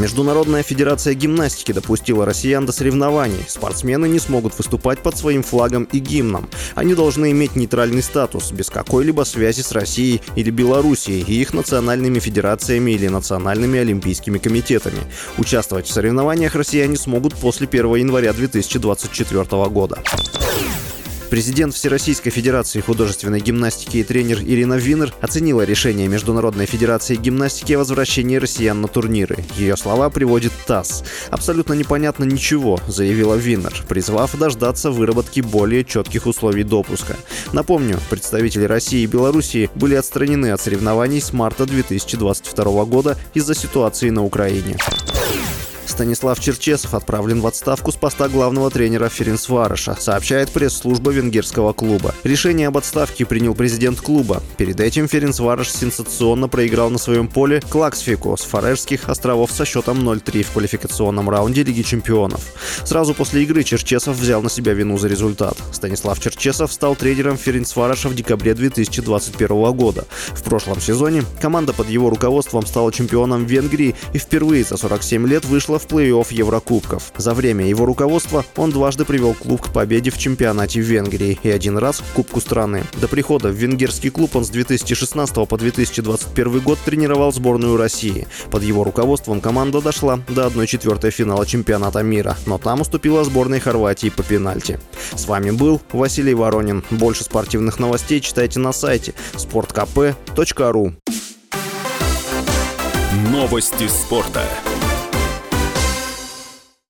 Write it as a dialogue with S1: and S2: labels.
S1: Международная федерация гимнастики допустила россиян до соревнований. Спортсмены не смогут выступать под своим флагом и гимном. Они должны иметь нейтральный статус, без какой-либо связи с Россией или Белоруссией и их национальными федерациями или национальными олимпийскими комитетами. Участвовать в соревнованиях россияне смогут после 1 января 2024 года. Президент Всероссийской Федерации художественной гимнастики и тренер Ирина Винер оценила решение Международной Федерации гимнастики о возвращении россиян на турниры. Ее слова приводит ТАСС. «Абсолютно непонятно ничего», — заявила Винер, призвав дождаться выработки более четких условий допуска. Напомню, представители России и Белоруссии были отстранены от соревнований с марта 2022 года из-за ситуации на Украине. Станислав Черчесов отправлен в отставку с поста главного тренера Ференсвароша, сообщает пресс-служба венгерского клуба. Решение об отставке принял президент клуба. Перед этим Ференсварош сенсационно проиграл на своем поле Клаксфику с Фарерских островов со счетом 0-3 в квалификационном раунде Лиги чемпионов. Сразу после игры Черчесов взял на себя вину за результат. Станислав Черчесов стал тренером Ференсвароша в декабре 2021 года. В прошлом сезоне команда под его руководством стала чемпионом Венгрии и впервые за 47 лет вышла в плей-офф Еврокубков. За время его руководства он дважды привел клуб к победе в чемпионате в Венгрии и один раз в Кубку страны. До прихода в венгерский клуб он с 2016 по 2021 год тренировал сборную России. Под его руководством команда дошла до 1-4 финала чемпионата мира, но там уступила сборной Хорватии по пенальти. С вами был Василий Воронин. Больше спортивных новостей читайте на сайте sportkp.ru
S2: Новости спорта.